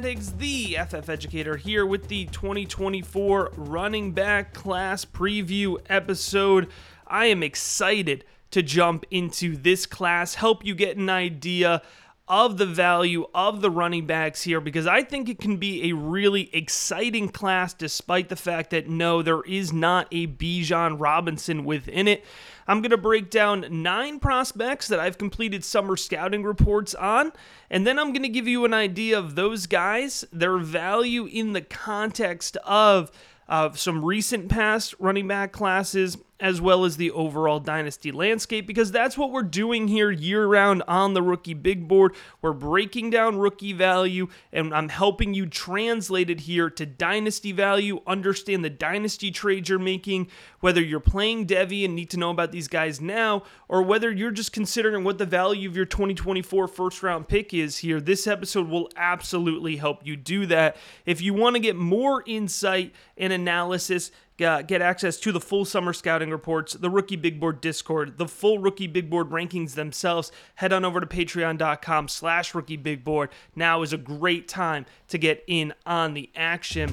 the FF Educator, here with the 2024 running back class preview episode. I am excited to jump into this class, help you get an idea of the value of the running backs here because I think it can be a really exciting class despite the fact that no, there is not a Bijan Robinson within it. I'm going to break down nine prospects that I've completed summer scouting reports on, and then I'm going to give you an idea of those guys, their value in the context of uh, some recent past running back classes, as well as the overall dynasty landscape, because that's what we're doing here year round on the rookie big board. We're breaking down rookie value, and I'm helping you translate it here to dynasty value, understand the dynasty trades you're making, whether you're playing Devy and need to know about these guys now, or whether you're just considering what the value of your 2024 first round pick is here. This episode will absolutely help you do that. If you want to get more insight and analysis, Uh, get access to the full summer scouting reports, the Rookie Big Board Discord, the full Rookie Big Board rankings themselves, head on over to patreon.com slash rookie big board. Now is a great time to get in on the action.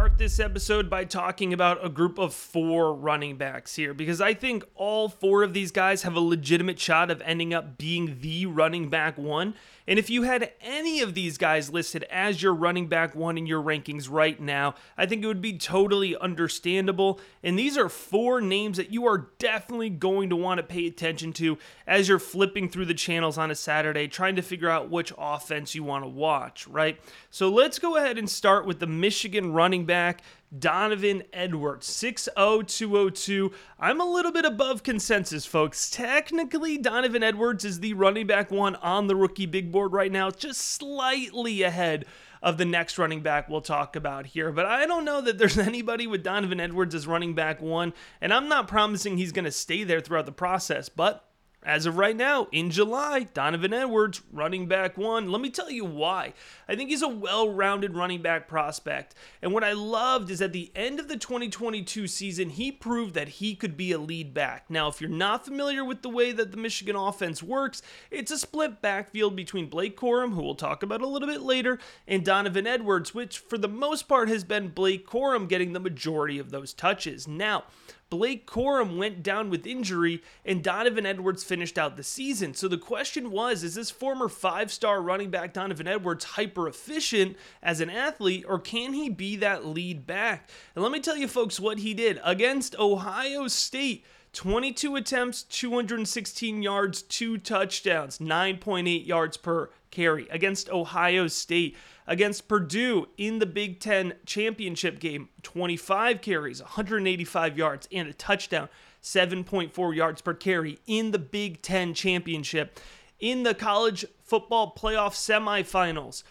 Start this episode by talking about a group of four running backs here because I think all four of these guys have a legitimate shot of ending up being the running back one. And if you had any of these guys listed as your running back one in your rankings right now, I think it would be totally understandable. And these are four names that you are definitely going to want to pay attention to as you're flipping through the channels on a Saturday, trying to figure out which offense you want to watch, right? So let's go ahead and start with the Michigan running back. Donovan Edwards, 60202. I'm a little bit above consensus, folks. Technically, Donovan Edwards is the running back one on the rookie big board right now, just slightly ahead of the next running back we'll talk about here. But I don't know that there's anybody with Donovan Edwards as running back one, and I'm not promising he's going to stay there throughout the process, but as of right now, in July, Donovan Edwards, running back one. Let me tell you why. I think he's a well rounded running back prospect. And what I loved is at the end of the 2022 season, he proved that he could be a lead back. Now, if you're not familiar with the way that the Michigan offense works, it's a split backfield between Blake Corum, who we'll talk about a little bit later, and Donovan Edwards, which for the most part has been Blake Corum getting the majority of those touches. Now, Blake Corum went down with injury, and Donovan Edwards finished out the season. So the question was is this former five star running back Donovan Edwards hyper efficient as an athlete, or can he be that lead back? And let me tell you, folks, what he did against Ohio State. 22 attempts, 216 yards, two touchdowns, 9.8 yards per carry against Ohio State. Against Purdue in the Big Ten championship game, 25 carries, 185 yards, and a touchdown, 7.4 yards per carry in the Big Ten championship. In the college football playoff semifinals,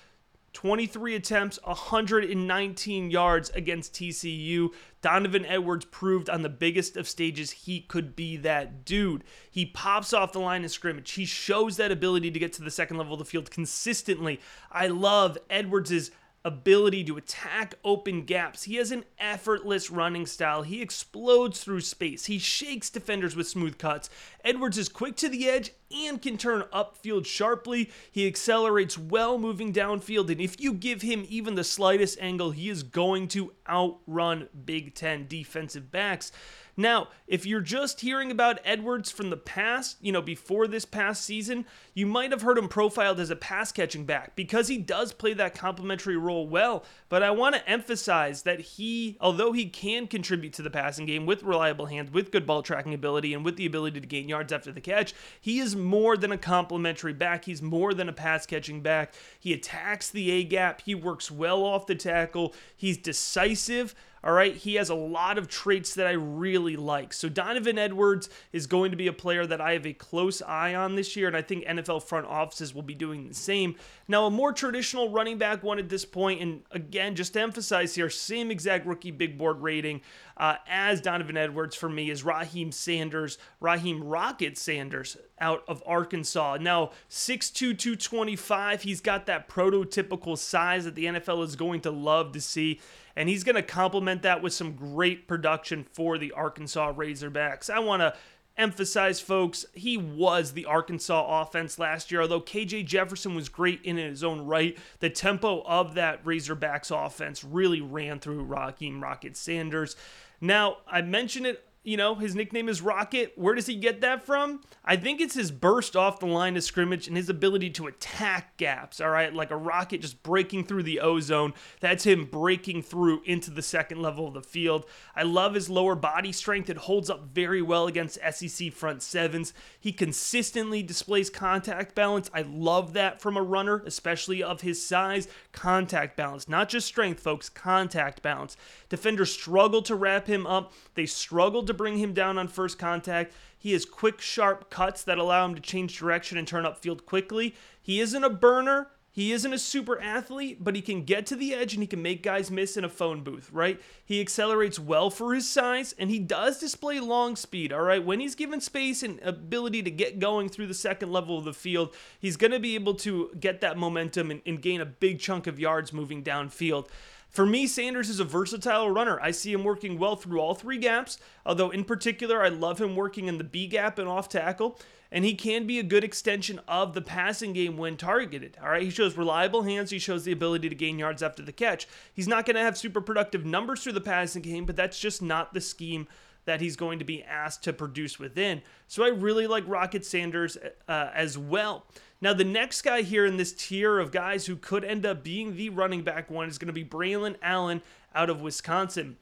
23 attempts, 119 yards against TCU. Donovan Edwards proved on the biggest of stages he could be that dude. He pops off the line of scrimmage. He shows that ability to get to the second level of the field consistently. I love Edwards's ability to attack open gaps. He has an effortless running style. He explodes through space. He shakes defenders with smooth cuts. Edwards is quick to the edge and can turn upfield sharply. He accelerates well moving downfield, and if you give him even the slightest angle, he is going to outrun Big Ten defensive backs. Now, if you're just hearing about Edwards from the past, you know, before this past season, you might have heard him profiled as a pass catching back because he does play that complementary role well. But I want to emphasize that he, although he can contribute to the passing game with reliable hands, with good ball tracking ability, and with the ability to gain yards after the catch, he is more than a complementary back. He's more than a pass catching back. He attacks the A gap, he works well off the tackle, he's decisive. All right, he has a lot of traits that I really like. So Donovan Edwards is going to be a player that I have a close eye on this year, and I think NFL front offices will be doing the same. Now, a more traditional running back one at this point, and again, just to emphasize here, same exact rookie big board rating uh, as Donovan Edwards for me is Raheem Sanders, Raheem Rocket Sanders out of Arkansas. Now, 6'2, 225, he's got that prototypical size that the NFL is going to love to see and he's going to complement that with some great production for the Arkansas Razorbacks. I want to emphasize, folks, he was the Arkansas offense last year. Although KJ Jefferson was great in his own right, the tempo of that Razorbacks offense really ran through Raheem Rocket Sanders. Now, I mentioned it you know, his nickname is Rocket. Where does he get that from? I think it's his burst off the line of scrimmage and his ability to attack gaps, all right? Like a rocket just breaking through the ozone. That's him breaking through into the second level of the field. I love his lower body strength. It holds up very well against SEC front sevens. He consistently displays contact balance. I love that from a runner, especially of his size. Contact balance, not just strength, folks, contact balance. Defenders struggle to wrap him up. They struggle to bring him down on first contact. He has quick, sharp cuts that allow him to change direction and turn upfield quickly. He isn't a burner. He isn't a super athlete, but he can get to the edge and he can make guys miss in a phone booth, right? He accelerates well for his size and he does display long speed, all right? When he's given space and ability to get going through the second level of the field, he's going to be able to get that momentum and, and gain a big chunk of yards moving downfield. For me, Sanders is a versatile runner. I see him working well through all three gaps, although in particular, I love him working in the B gap and off tackle. And he can be a good extension of the passing game when targeted. All right, he shows reliable hands. He shows the ability to gain yards after the catch. He's not going to have super productive numbers through the passing game, but that's just not the scheme that he's going to be asked to produce within. So I really like Rocket Sanders uh, as well. Now, the next guy here in this tier of guys who could end up being the running back one is going to be Braylon Allen out of Wisconsin.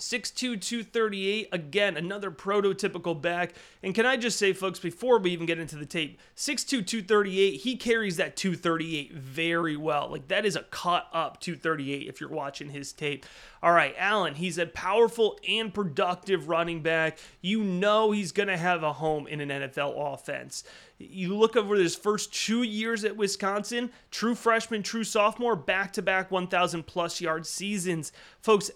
6'2, Again, another prototypical back. And can I just say, folks, before we even get into the tape, 6'2, 238, he carries that 238 very well. Like, that is a cut up 238 if you're watching his tape. All right, Allen, he's a powerful and productive running back. You know he's going to have a home in an NFL offense. You look over his first two years at Wisconsin, true freshman, true sophomore, back to back 1,000 plus yard seasons. Folks,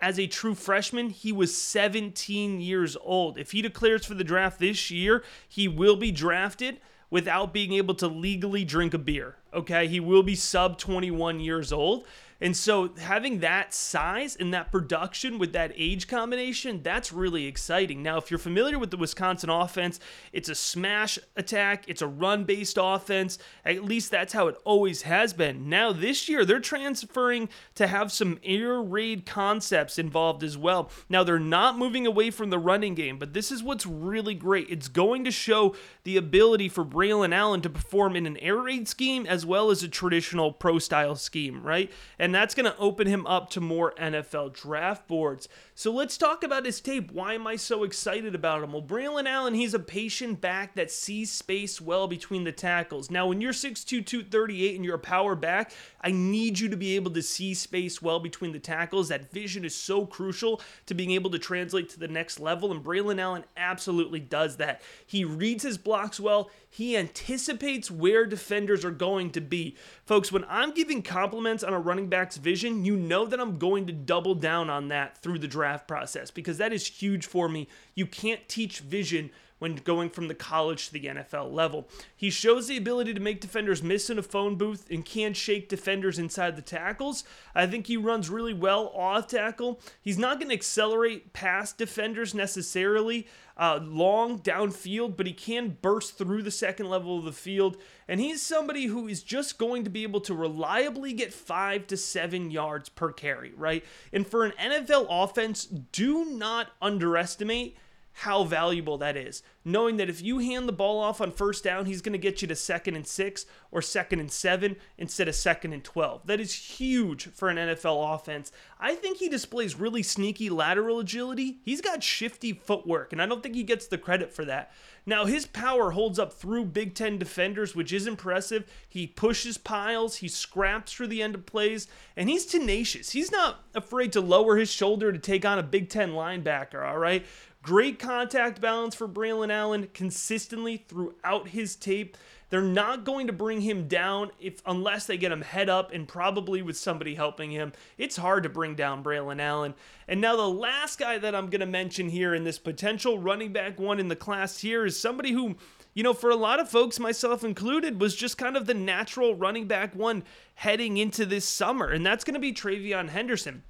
as a true freshman, he was 17 years old. If he declares for the draft this year, he will be drafted without being able to legally drink a beer. Okay, he will be sub 21 years old. And so having that size and that production with that age combination, that's really exciting. Now, if you're familiar with the Wisconsin offense, it's a smash attack, it's a run based offense. At least that's how it always has been. Now, this year, they're transferring to have some air raid concepts involved as well. Now, they're not moving away from the running game, but this is what's really great. It's going to show the ability for Braylon Allen to perform in an air raid scheme as well as a traditional pro style scheme, right? And that's going to open him up to more NFL draft boards. So let's talk about his tape. Why am I so excited about him? Well, Braylon Allen, he's a patient back that sees space well between the tackles. Now, when you're 6'2, 238 and you're a power back, I need you to be able to see space well between the tackles. That vision is so crucial to being able to translate to the next level, and Braylon Allen absolutely does that. He reads his blocks well, he anticipates where defenders are going to be. Folks, when I'm giving compliments on a running back's vision, you know that I'm going to double down on that through the draft process because that is huge for me. You can't teach vision when going from the college to the NFL level. He shows the ability to make defenders miss in a phone booth and can shake defenders inside the tackles. I think he runs really well off tackle. He's not going to accelerate past defenders necessarily uh, long downfield, but he can burst through the second level of the field. And he's somebody who is just going to be able to reliably get five to seven yards per carry, right? And for an NFL offense, do not underestimate how valuable that is. Knowing that if you hand the ball off on first down, he's going to get you to second and six or second and seven instead of second and 12. That is huge for an NFL offense. I think he displays really sneaky lateral agility. He's got shifty footwork, and I don't think he gets the credit for that. Now, his power holds up through Big Ten defenders, which is impressive. He pushes piles, he scraps through the end of plays, and he's tenacious. He's not afraid to lower his shoulder to take on a Big Ten linebacker, all right? Great contact balance for Braylon Allen consistently throughout his tape. They're not going to bring him down if unless they get him head up and probably with somebody helping him. It's hard to bring down Braylon Allen. And now the last guy that I'm going to mention here in this potential running back one in the class here is somebody who you know, for a lot of folks, myself included, was just kind of the natural running back one heading into this summer, and that's going to be TreVeyon Henderson.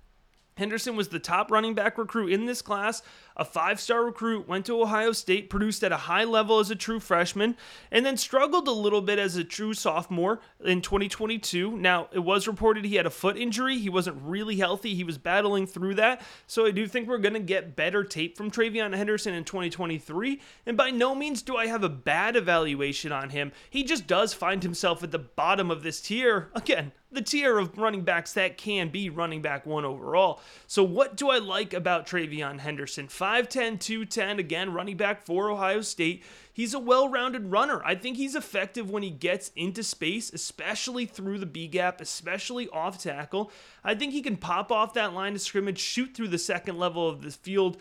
Henderson was the top running back recruit in this class, a five star recruit, went to Ohio State, produced at a high level as a true freshman, and then struggled a little bit as a true sophomore in 2022. Now, it was reported he had a foot injury. He wasn't really healthy. He was battling through that. So I do think we're going to get better tape from TreVeyon Henderson in 2023. And by no means do I have a bad evaluation on him. He just does find himself at the bottom of this tier. Again, the tier of running backs that can be running back one overall. So, what do I like about TreVeyon Henderson? 5'10, 210, again, running back for Ohio State. He's a well rounded runner. I think he's effective when he gets into space, especially through the B gap, especially off tackle. I think he can pop off that line of scrimmage, shoot through the second level of the field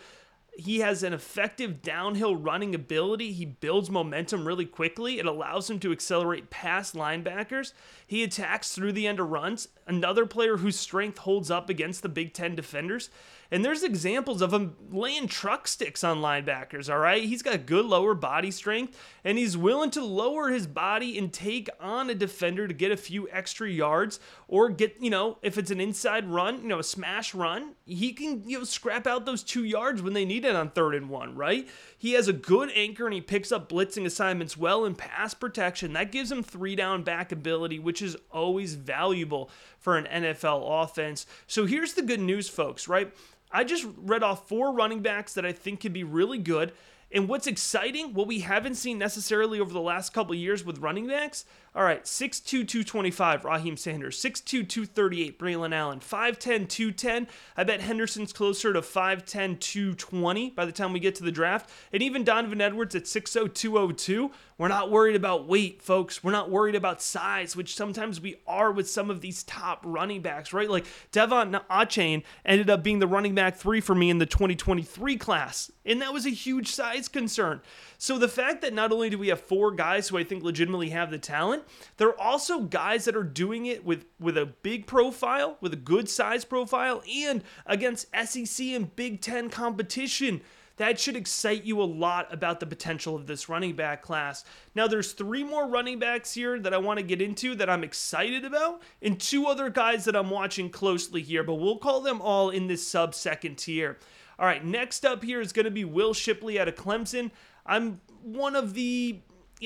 he has an effective downhill running ability. He builds momentum really quickly. It allows him to accelerate past linebackers. He attacks through the end of runs. Another player whose strength holds up against the Big Ten defenders. And there's examples of him laying truck sticks on linebackers, all right? He's got good lower body strength, and he's willing to lower his body and take on a defender to get a few extra yards or get, you know, if it's an inside run, you know, a smash run, he can, you know, scrap out those two yards when they need it on third and one, right? He has a good anchor and he picks up blitzing assignments well in pass protection. That gives him three down back ability, which is always valuable for an NFL offense. So here's the good news, folks, right? I just read off four running backs that I think could be really good. And what's exciting, what we haven't seen necessarily over the last couple years with running backs, all right, 6'2, 225, Raheem Sanders. 6'2, 238, Braylon Allen. 5'10, 210. I bet Henderson's closer to 5'10, 220 by the time we get to the draft. And even Donovan Edwards at 6'0, 202. We're not worried about weight, folks. We're not worried about size, which sometimes we are with some of these top running backs, right? Like De'Von Achane ended up being the running back three for me in the 2023 class. And that was a huge size concern. So the fact that not only do we have four guys who I think legitimately have the talent, there are also guys that are doing it with with a big profile, with a good size profile, and against SEC and Big Ten competition. That should excite you a lot about the potential of this running back class. Now, there's three more running backs here that I want to get into that I'm excited about, and two other guys that I'm watching closely here, but we'll call them all in this sub second tier. All right, next up here is going to be Will Shipley out of Clemson. I'm one of the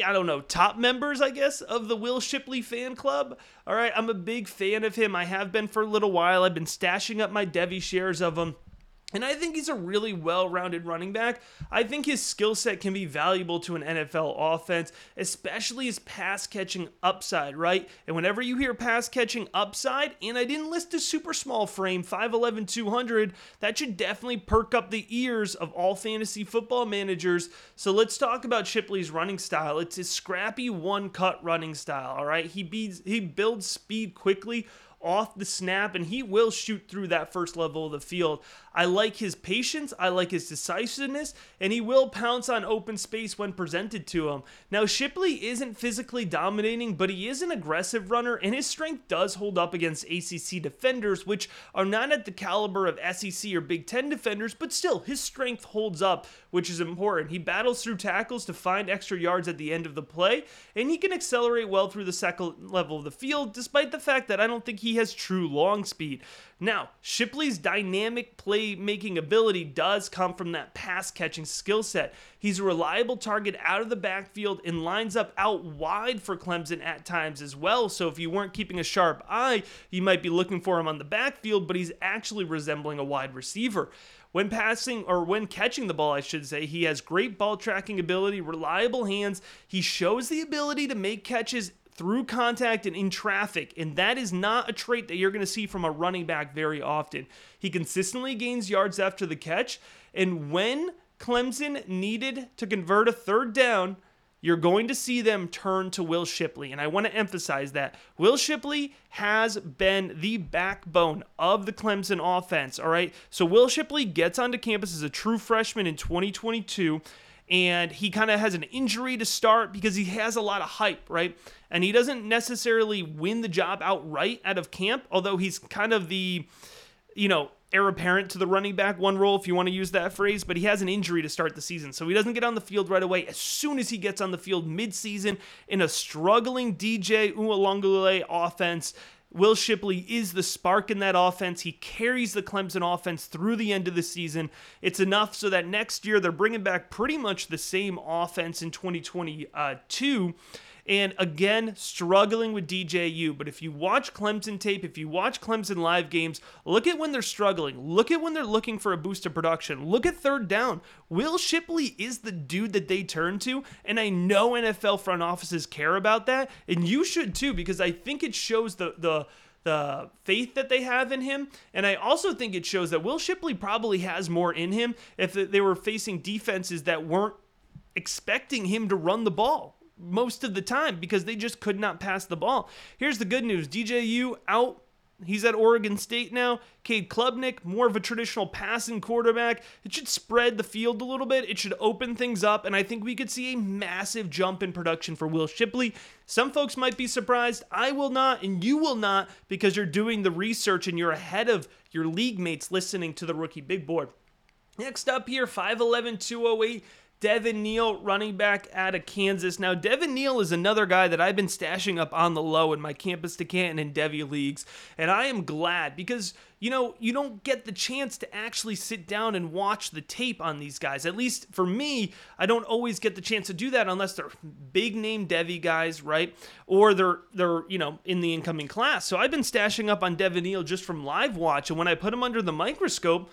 I don't know, top members, I guess, of the Will Shipley fan club. All right, I'm a big fan of him. I have been for a little while. I've been stashing up my Devy shares of him. And I think he's a really well rounded running back. I think his skill set can be valuable to an NFL offense, especially his pass catching upside, right? And whenever you hear pass catching upside, and I didn't list a super small frame, 5'11, 200, that should definitely perk up the ears of all fantasy football managers. So let's talk about Shipley's running style. It's his scrappy one cut running style, all right? He, he builds speed quickly off the snap, and he will shoot through that first level of the field. I like his patience, I like his decisiveness, and he will pounce on open space when presented to him. Now, Shipley isn't physically dominating, but he is an aggressive runner, and his strength does hold up against ACC defenders, which are not at the caliber of SEC or Big Ten defenders, but still, his strength holds up, which is important. He battles through tackles to find extra yards at the end of the play, and he can accelerate well through the second level of the field, despite the fact that I don't think he has true long speed. Now, Shipley's dynamic playmaking ability does come from that pass catching skill set. He's a reliable target out of the backfield and lines up out wide for Clemson at times as well. So if you weren't keeping a sharp eye, you might be looking for him on the backfield, but he's actually resembling a wide receiver. When passing or when catching the ball, I should say, he has great ball tracking ability, reliable hands. He shows the ability to make catches through contact and in traffic, and that is not a trait that you're going to see from a running back very often. He consistently gains yards after the catch, and when Clemson needed to convert a third down, you're going to see them turn to Will Shipley. And I want to emphasize that Will Shipley has been the backbone of the Clemson offense. All right. So Will Shipley gets onto campus as a true freshman in 2022 and he kind of has an injury to start because he has a lot of hype, right? And he doesn't necessarily win the job outright out of camp, although he's kind of the, you know, heir apparent to the running back one role, if you want to use that phrase, but he has an injury to start the season. So he doesn't get on the field right away. As soon as he gets on the field midseason in a struggling DJ Uiagalelei offense, Will Shipley is the spark in that offense. He carries the Clemson offense through the end of the season. It's enough so that next year they're bringing back pretty much the same offense in 2022 and again, struggling with DJU. But if you watch Clemson tape, if you watch Clemson live games, look at when they're struggling. Look at when they're looking for a boost of production. Look at third down. Will Shipley is the dude that they turn to. And I know NFL front offices care about that. And you should too, because I think it shows the, the, the faith that they have in him. And I also think it shows that Will Shipley probably has more in him if they were facing defenses that weren't expecting him to run the ball most of the time because they just could not pass the ball. Here's the good news DJU out. He's at Oregon State now. Cade Klubnik, more of a traditional passing quarterback. It should spread the field a little bit. It should open things up, and I think we could see a massive jump in production for Will Shipley. Some folks might be surprised. I will not, and you will not, because you're doing the research and you're ahead of your league mates listening to the rookie big board. Next up here, 5'11, 208. Devin Neal, running back out of Kansas. Now, Devin Neal is another guy that I've been stashing up on the low in my Campus to Canton and Devy leagues, and I am glad because you know you don't get the chance to actually sit down and watch the tape on these guys. At least for me, I don't always get the chance to do that unless they're big name Devy guys, right? Or they're they're you know in the incoming class. So I've been stashing up on Devin Neal just from live watch, and when I put him under the microscope,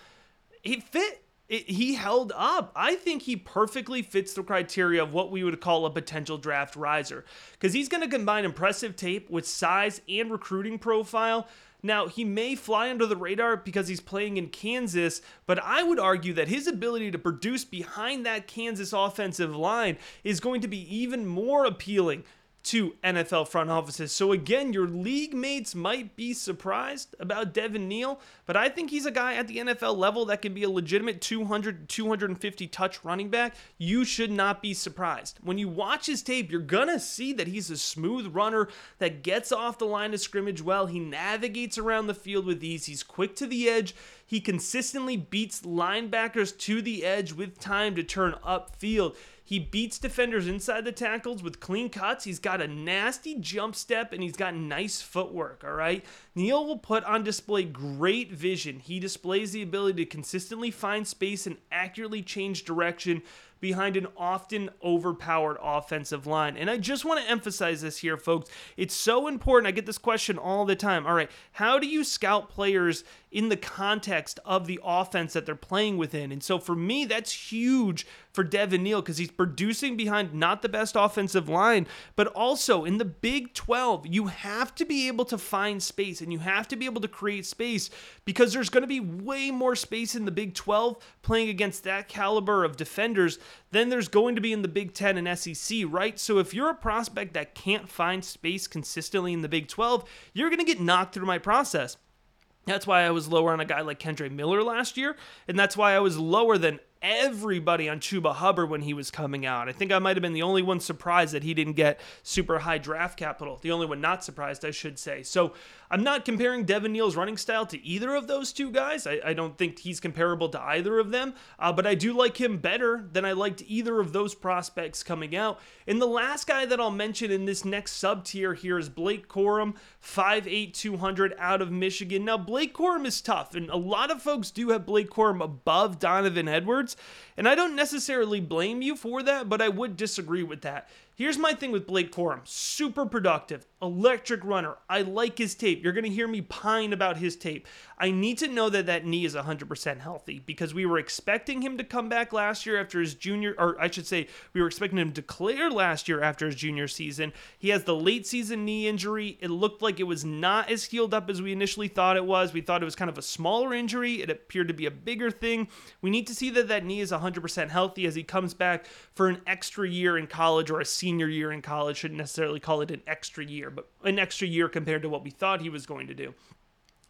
he fit it, he held up. I think he perfectly fits the criteria of what we would call a potential draft riser because he's going to combine impressive tape with size and recruiting profile. Now, he may fly under the radar because he's playing in Kansas, but I would argue that his ability to produce behind that Kansas offensive line is going to be even more appealing to NFL front offices. So again, your league mates might be surprised about Devin Neal, but I think he's a guy at the NFL level that can be a legitimate 200 250 touch running back. You should not be surprised. When you watch his tape, you're going to see that he's a smooth runner that gets off the line of scrimmage well. He navigates around the field with ease. He's quick to the edge. He consistently beats linebackers to the edge with time to turn upfield. He beats defenders inside the tackles with clean cuts. He's got a nasty jump step and he's got nice footwork, all right? Neal will put on display great vision. He displays the ability to consistently find space and accurately change direction behind an often overpowered offensive line. And I just want to emphasize this here, folks. It's so important. I get this question all the time. All right, how do you scout players in the context of the offense that they're playing within? And so for me, that's huge for Devin Neal because he's producing behind not the best offensive line, but also in the Big 12, you have to be able to find space and you have to be able to create space because there's going to be way more space in the Big 12 playing against that caliber of defenders than there's going to be in the Big 10 and SEC, right? So if you're a prospect that can't find space consistently in the Big 12, you're going to get knocked through my process. That's why I was lower on a guy like Kendre Miller last year, and that's why I was lower than everybody on Chuba Hubbard when he was coming out. I think I might have been the only one surprised that he didn't get super high draft capital. The only one not surprised, I should say. So I'm not comparing Devin Neal's running style to either of those two guys. I, I don't think he's comparable to either of them, uh, but I do like him better than I liked either of those prospects coming out. And the last guy that I'll mention in this next sub tier here is Blake Corum, 5'8, 200 out of Michigan. Now, Blake Corum is tough, and a lot of folks do have Blake Corum above Donovan Edwards, and I don't necessarily blame you for that, but I would disagree with that. Here's my thing with Blake Corum super productive, electric runner. I like his tape. You're going to hear me pine about his tape. I need to know that that knee is 100% healthy because we were expecting him to come back last year after his junior, or I should say, we were expecting him to clear last year after his junior season. He has the late season knee injury. It looked like it was not as healed up as we initially thought it was. We thought it was kind of a smaller injury. It appeared to be a bigger thing. We need to see that that knee is 100% healthy as he comes back for an extra year in college or a senior year in college. Shouldn't necessarily call it an extra year, but an extra year compared to what we thought he was going to do.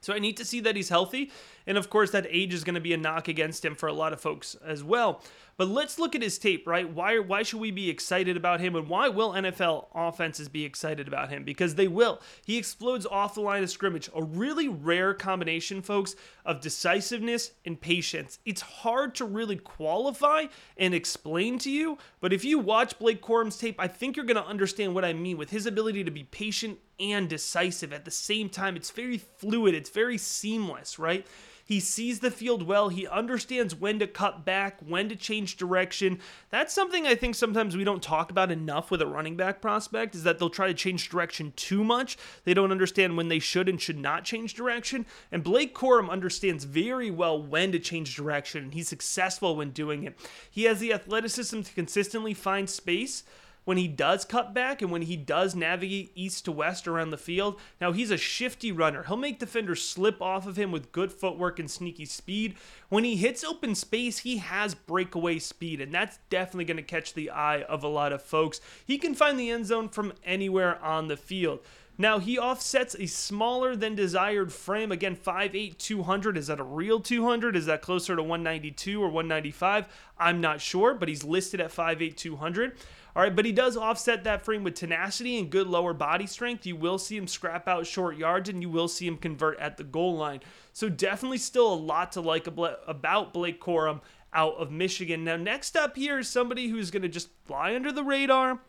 So I need to see that he's healthy. And of course, that age is going to be a knock against him for a lot of folks as well. But let's look at his tape, right? Why, why should we be excited about him? And why will NFL offenses be excited about him? Because they will. He explodes off the line of scrimmage. A really rare combination, folks, of decisiveness and patience. It's hard to really qualify and explain to you. But if you watch Blake Corum's tape, I think you're going to understand what I mean with his ability to be patient and decisive at the same time. It's very fluid, it's very seamless, right? He sees the field well. He understands when to cut back, when to change direction. That's something I think sometimes we don't talk about enough with a running back prospect is that they'll try to change direction too much. They don't understand when they should and should not change direction. And Blake Corum understands very well when to change direction, and he's successful when doing it. He has the athleticism to consistently find space when he does cut back and when he does navigate east to west around the field. Now, he's a shifty runner. He'll make defenders slip off of him with good footwork and sneaky speed. When he hits open space, he has breakaway speed, and that's definitely going to catch the eye of a lot of folks. He can find the end zone from anywhere on the field. Now, he offsets a smaller than desired frame. Again, 5'8, 200. Is that a real 200? Is that closer to 192 or 195? I'm not sure, but he's listed at 5'8, 200. All right, but he does offset that frame with tenacity and good lower body strength. You will see him scrap out short yards and you will see him convert at the goal line. So definitely still a lot to like about Blake Corum out of Michigan. Now, next up here is somebody who's going to just fly under the radar.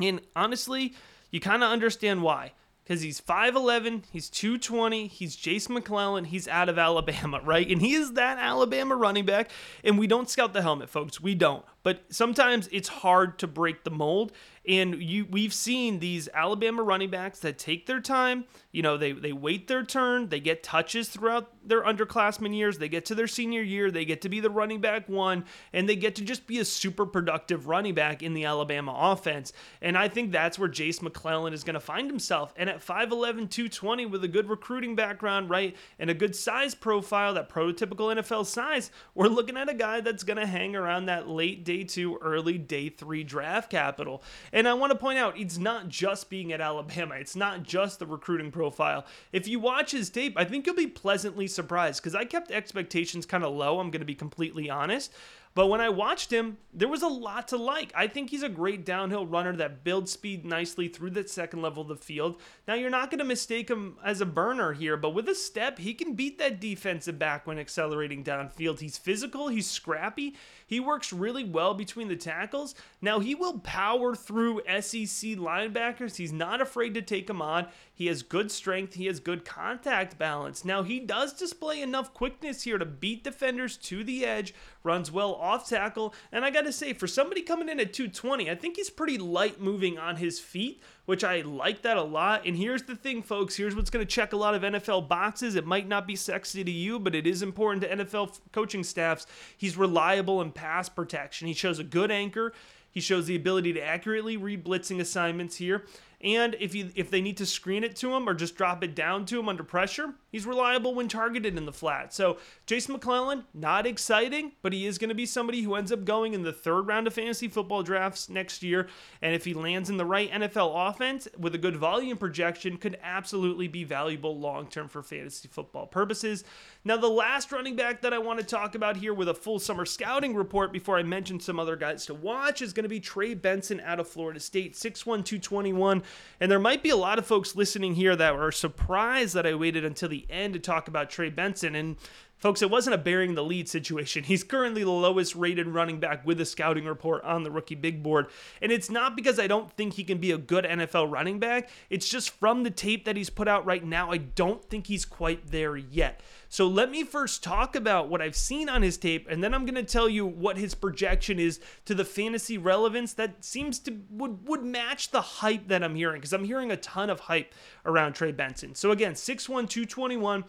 And honestly, you kind of understand why because he's 5'11, he's 220, he's Jase McClellan, he's out of Alabama, right? And he is that Alabama running back. And we don't scout the helmet, folks. We don't. But sometimes it's hard to break the mold. And you we've seen these Alabama running backs that take their time, you know, they they wait their turn, they get touches throughout their underclassmen years, they get to their senior year, they get to be the running back one, and they get to just be a super productive running back in the Alabama offense. And I think that's where Jase McClellan is going to find himself. And at 5'11, 220 with a good recruiting background, right, and a good size profile, that prototypical NFL size, we're looking at a guy that's going to hang around that late day two, early day three draft capital. And I want to point out, it's not just being at Alabama, it's not just the recruiting profile. If you watch his tape, I think you'll be pleasantly surprised because I kept expectations kind of low, I'm going to be completely honest. But when I watched him, there was a lot to like. I think he's a great downhill runner that builds speed nicely through that second level of the field. Now, you're not going to mistake him as a burner here, but with a step, he can beat that defensive back when accelerating downfield. He's physical, he's scrappy, he works really well between the tackles. Now, he will power through SEC linebackers. He's not afraid to take them on. He has good strength, he has good contact balance. Now, he does display enough quickness here to beat defenders to the edge, runs well off tackle. And I got to say, for somebody coming in at 220, I think he's pretty light moving on his feet, which I like that a lot. And here's the thing, folks here's what's going to check a lot of NFL boxes. It might not be sexy to you, but it is important to NFL coaching staffs. He's reliable in pass protection, he shows a good anchor. He shows the ability to accurately read blitzing assignments here. And if you if they need to screen it to him or just drop it down to him under pressure, he's reliable when targeted in the flat. So Jason McClellan, not exciting, but he is going to be somebody who ends up going in the third round of fantasy football drafts next year. And if he lands in the right NFL offense with a good volume projection, could absolutely be valuable long term for fantasy football purposes. Now, the last running back that I want to talk about here with a full summer scouting report before I mention some other guys to watch is going to be Trey Benson out of Florida State, 6'1, 221. And there might be a lot of folks listening here that are surprised that I waited until the end to talk about Trey Benson. And Folks, it wasn't a bearing the lead situation. He's currently the lowest rated running back with a scouting report on the rookie big board. And it's not because I don't think he can be a good NFL running back. It's just from the tape that he's put out right now, I don't think he's quite there yet. So let me first talk about what I've seen on his tape, and then I'm going to tell you what his projection is to the fantasy relevance that seems to would would match the hype that I'm hearing because I'm hearing a ton of hype around Trey Benson. So again, 6'1", 221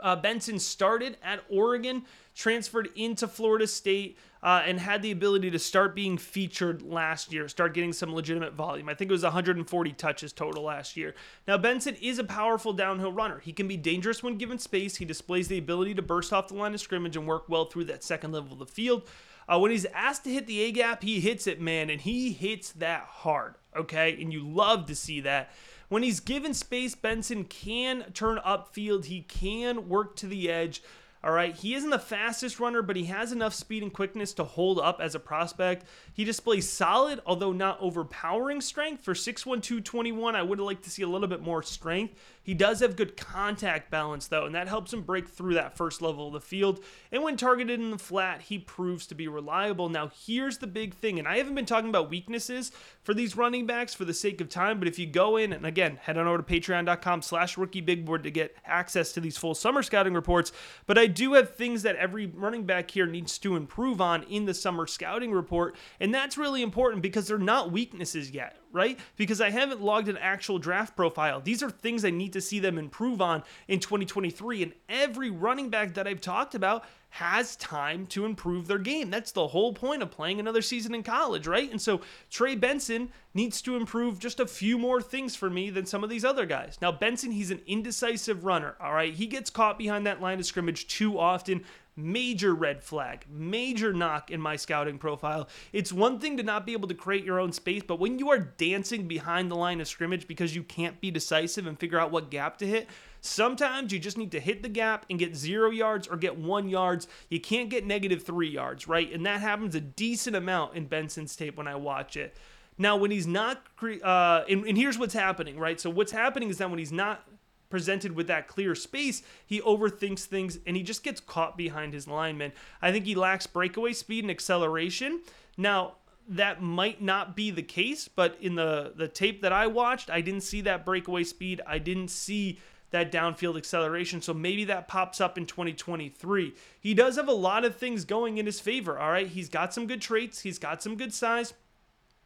uh, Benson started at Oregon, transferred into Florida State, uh, and had the ability to start being featured last year, start getting some legitimate volume. I think it was 140 touches total last year. Now, Benson is a powerful downhill runner. He can be dangerous when given space. He displays the ability to burst off the line of scrimmage and work well through that second level of the field. Uh, when he's asked to hit the A gap, he hits it, man, and he hits that hard, okay? And you love to see that. When he's given space, Benson can turn upfield. He can work to the edge. All right, he isn't the fastest runner, but he has enough speed and quickness to hold up as a prospect. He displays solid, although not overpowering strength. For 6'1, 221, I would like to see a little bit more strength. He does have good contact balance, though, and that helps him break through that first level of the field. And when targeted in the flat, he proves to be reliable. Now, here's the big thing, and I haven't been talking about weaknesses for these running backs for the sake of time, but if you go in, and again, head on over to patreon.com slash rookie big board to get access to these full summer scouting reports. But I do have things that every running back here needs to improve on in the summer scouting report, and that's really important because they're not weaknesses yet, right? Because I haven't logged an actual draft profile. These are things I need to see them improve on in 2023. And every running back that I've talked about has time to improve their game. That's the whole point of playing another season in college, right? And so Trey Benson needs to improve just a few more things for me than some of these other guys. Now, Benson, he's an indecisive runner, all right? He gets caught behind that line of scrimmage too often major red flag, major knock in my scouting profile. It's one thing to not be able to create your own space, but when you are dancing behind the line of scrimmage because you can't be decisive and figure out what gap to hit, sometimes you just need to hit the gap and get zero yards or get one yards. You can't get negative three yards, right? And that happens a decent amount in Benson's tape when I watch it. Now, when he's not, uh, and, and here's what's happening, right? So, what's happening is that when he's not presented with that clear space, he overthinks things and he just gets caught behind his lineman. I think he lacks breakaway speed and acceleration. Now, that might not be the case, but in the the tape that I watched, I didn't see that breakaway speed. I didn't see that downfield acceleration. So maybe that pops up in 2023. He does have a lot of things going in his favor, all right? He's got some good traits, he's got some good size,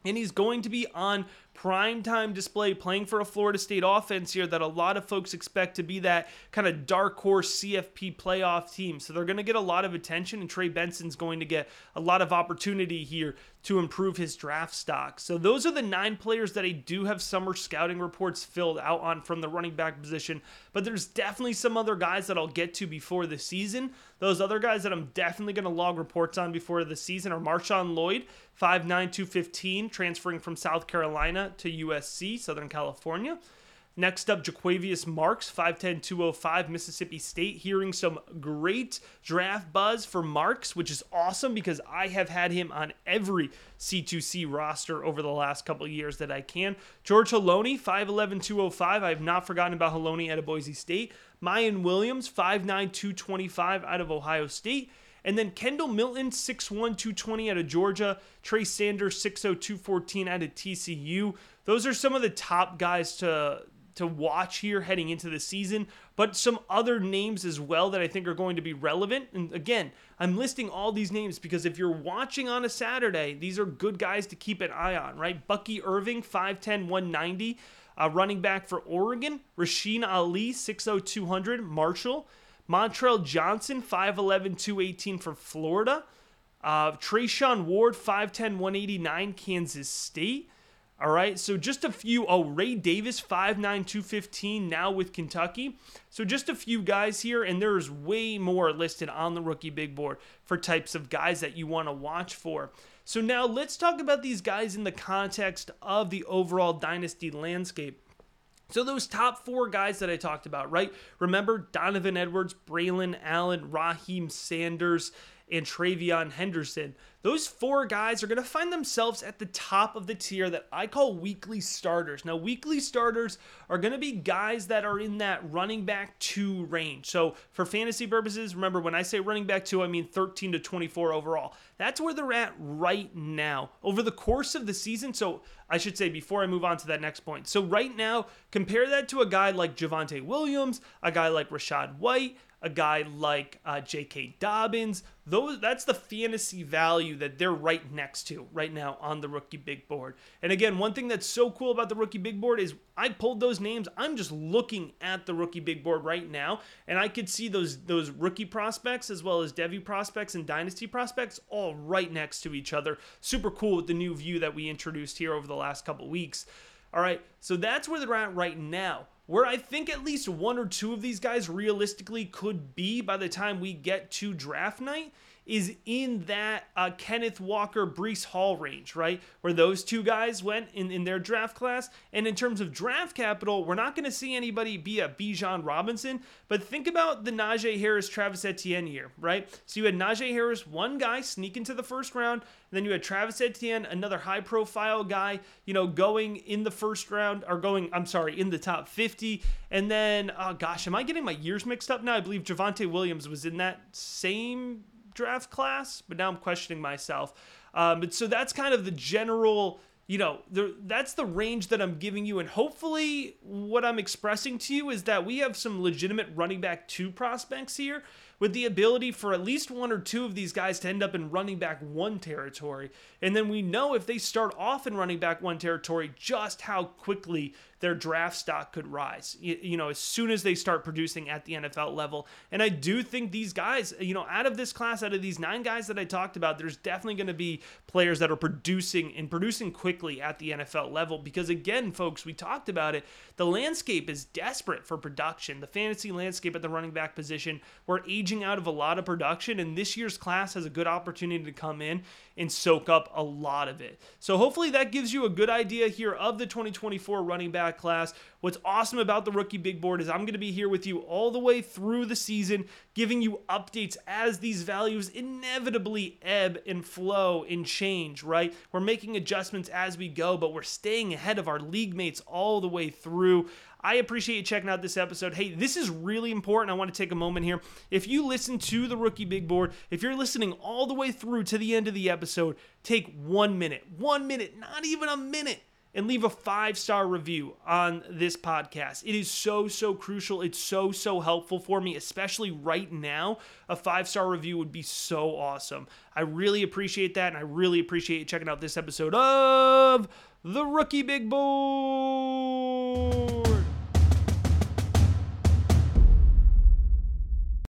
and he's going to be on prime time display playing for a Florida State offense here that a lot of folks expect to be that kind of dark horse CFP playoff team. So they're going to get a lot of attention, and Trey Benson's going to get a lot of opportunity here to improve his draft stock. So those are the nine players that I do have summer scouting reports filled out on from the running back position. But there's definitely some other guys that I'll get to before the season. Those other guys that I'm definitely going to log reports on before the season are Marshawn Lloyd, 5'9", 215, transferring from South Carolina to USC, Southern California. Next up, Jo'quavious Marks, 5'10, 205, Mississippi State. Hearing some great draft buzz for Marks, which is awesome because I have had him on every C2C roster over the last couple years that I can. George Holani, 5'11, 205. I have not forgotten about Holani out of Boise State. Miyan Williams, 5'9, 225 out of Ohio State. And then Kendall Milton, 6'1, 220 out of Georgia. Trey Sanders, 6'0, 214 out of TCU. Those are some of the top guys to to watch here heading into the season, but some other names as well that I think are going to be relevant. And again, I'm listing all these names because if you're watching on a Saturday, these are good guys to keep an eye on, right? Bucky Irving, 5'10, 190, uh, running back for Oregon. Rasheen Ali, 6'0, 200, Marshall. Montrell Johnson, 5'11, 218 for Florida. Uh, Treshaun Ward, 5'10, 189, Kansas State. All right, so just a few. Oh, Ray Davis, 5'9, 215, now with Kentucky. So just a few guys here, and there's way more listed on the rookie big board for types of guys that you want to watch for. So now let's talk about these guys in the context of the overall dynasty landscape. So those top four guys that I talked about, right? Remember Donovan Edwards, Braylon Allen, Raheem Sanders, and TreVeyon Henderson. Those four guys are going to find themselves at the top of the tier that I call weekly starters. Now, weekly starters are going to be guys that are in that running back two range. So, for fantasy purposes, remember when I say running back two, I mean 13 to 24 overall. That's where they're at right now. Over the course of the season, so I should say before I move on to that next point. So, right now, compare that to a guy like Javonte Williams, a guy like Rachaad White, a guy like uh, J.K. Dobbins. Those that's the fantasy value that they're right next to right now on the rookie big board. And again, one thing that's so cool about the rookie big board is I pulled those names. I'm just looking at the rookie big board right now, and I could see those those rookie prospects as well as Devy prospects and dynasty prospects all right next to each other. Super cool with the new view that we introduced here over the last couple weeks. All right, so that's where they're at right now where I think at least one or two of these guys realistically could be by the time we get to draft night is in that uh, Kenneth Walker, Breece Hall range, right? Where those two guys went in, in their draft class. And in terms of draft capital, we're not going to see anybody be a Bijan Robinson, but think about the Najee Harris, Travis Etienne year, right? So you had Najee Harris, one guy sneak into the first round, then you had Travis Etienne, another high profile guy, you know, going in the first round or going, I'm sorry, in the top 50. And then, oh gosh, am I getting my years mixed up now? I believe Javonte Williams was in that same draft class, but now I'm questioning myself. Um, but so that's kind of the general you know, there, that's the range that I'm giving you. And hopefully, what I'm expressing to you is that we have some legitimate running back two prospects here with the ability for at least one or two of these guys to end up in running back one territory. And then we know if they start off in running back one territory, just how quickly their draft stock could rise, you, you, know, as soon as they start producing at the NFL level. And I do think these guys, you know, out of this class, out of these nine guys that I talked about, there's definitely going to be players that are producing and producing quickly at the NFL level. Because again, folks, we talked about it. The landscape is desperate for production. The fantasy landscape at the running back position, we're aging out of a lot of production, and this year's class has a good opportunity to come in and soak up a lot of it. So hopefully that gives you a good idea here of the 2024 running back class. What's awesome about the rookie big board is I'm going to be here with you all the way through the season, giving you updates as these values inevitably ebb and flow and change, right? We're making adjustments as we go, but we're staying ahead of our league mates all the way through. I appreciate you checking out this episode. Hey, this is really important. I want to take a moment here. If you listen to the Rookie Big Board, if you're listening all the way through to the end of the episode, take one minute, one minute, not even a minute and leave a five star review on this podcast. It is so, so crucial. It's so, so helpful for me, especially right now. A five star review would be so awesome. I really appreciate that, and I really appreciate you checking out this episode of The Rookie Big Board.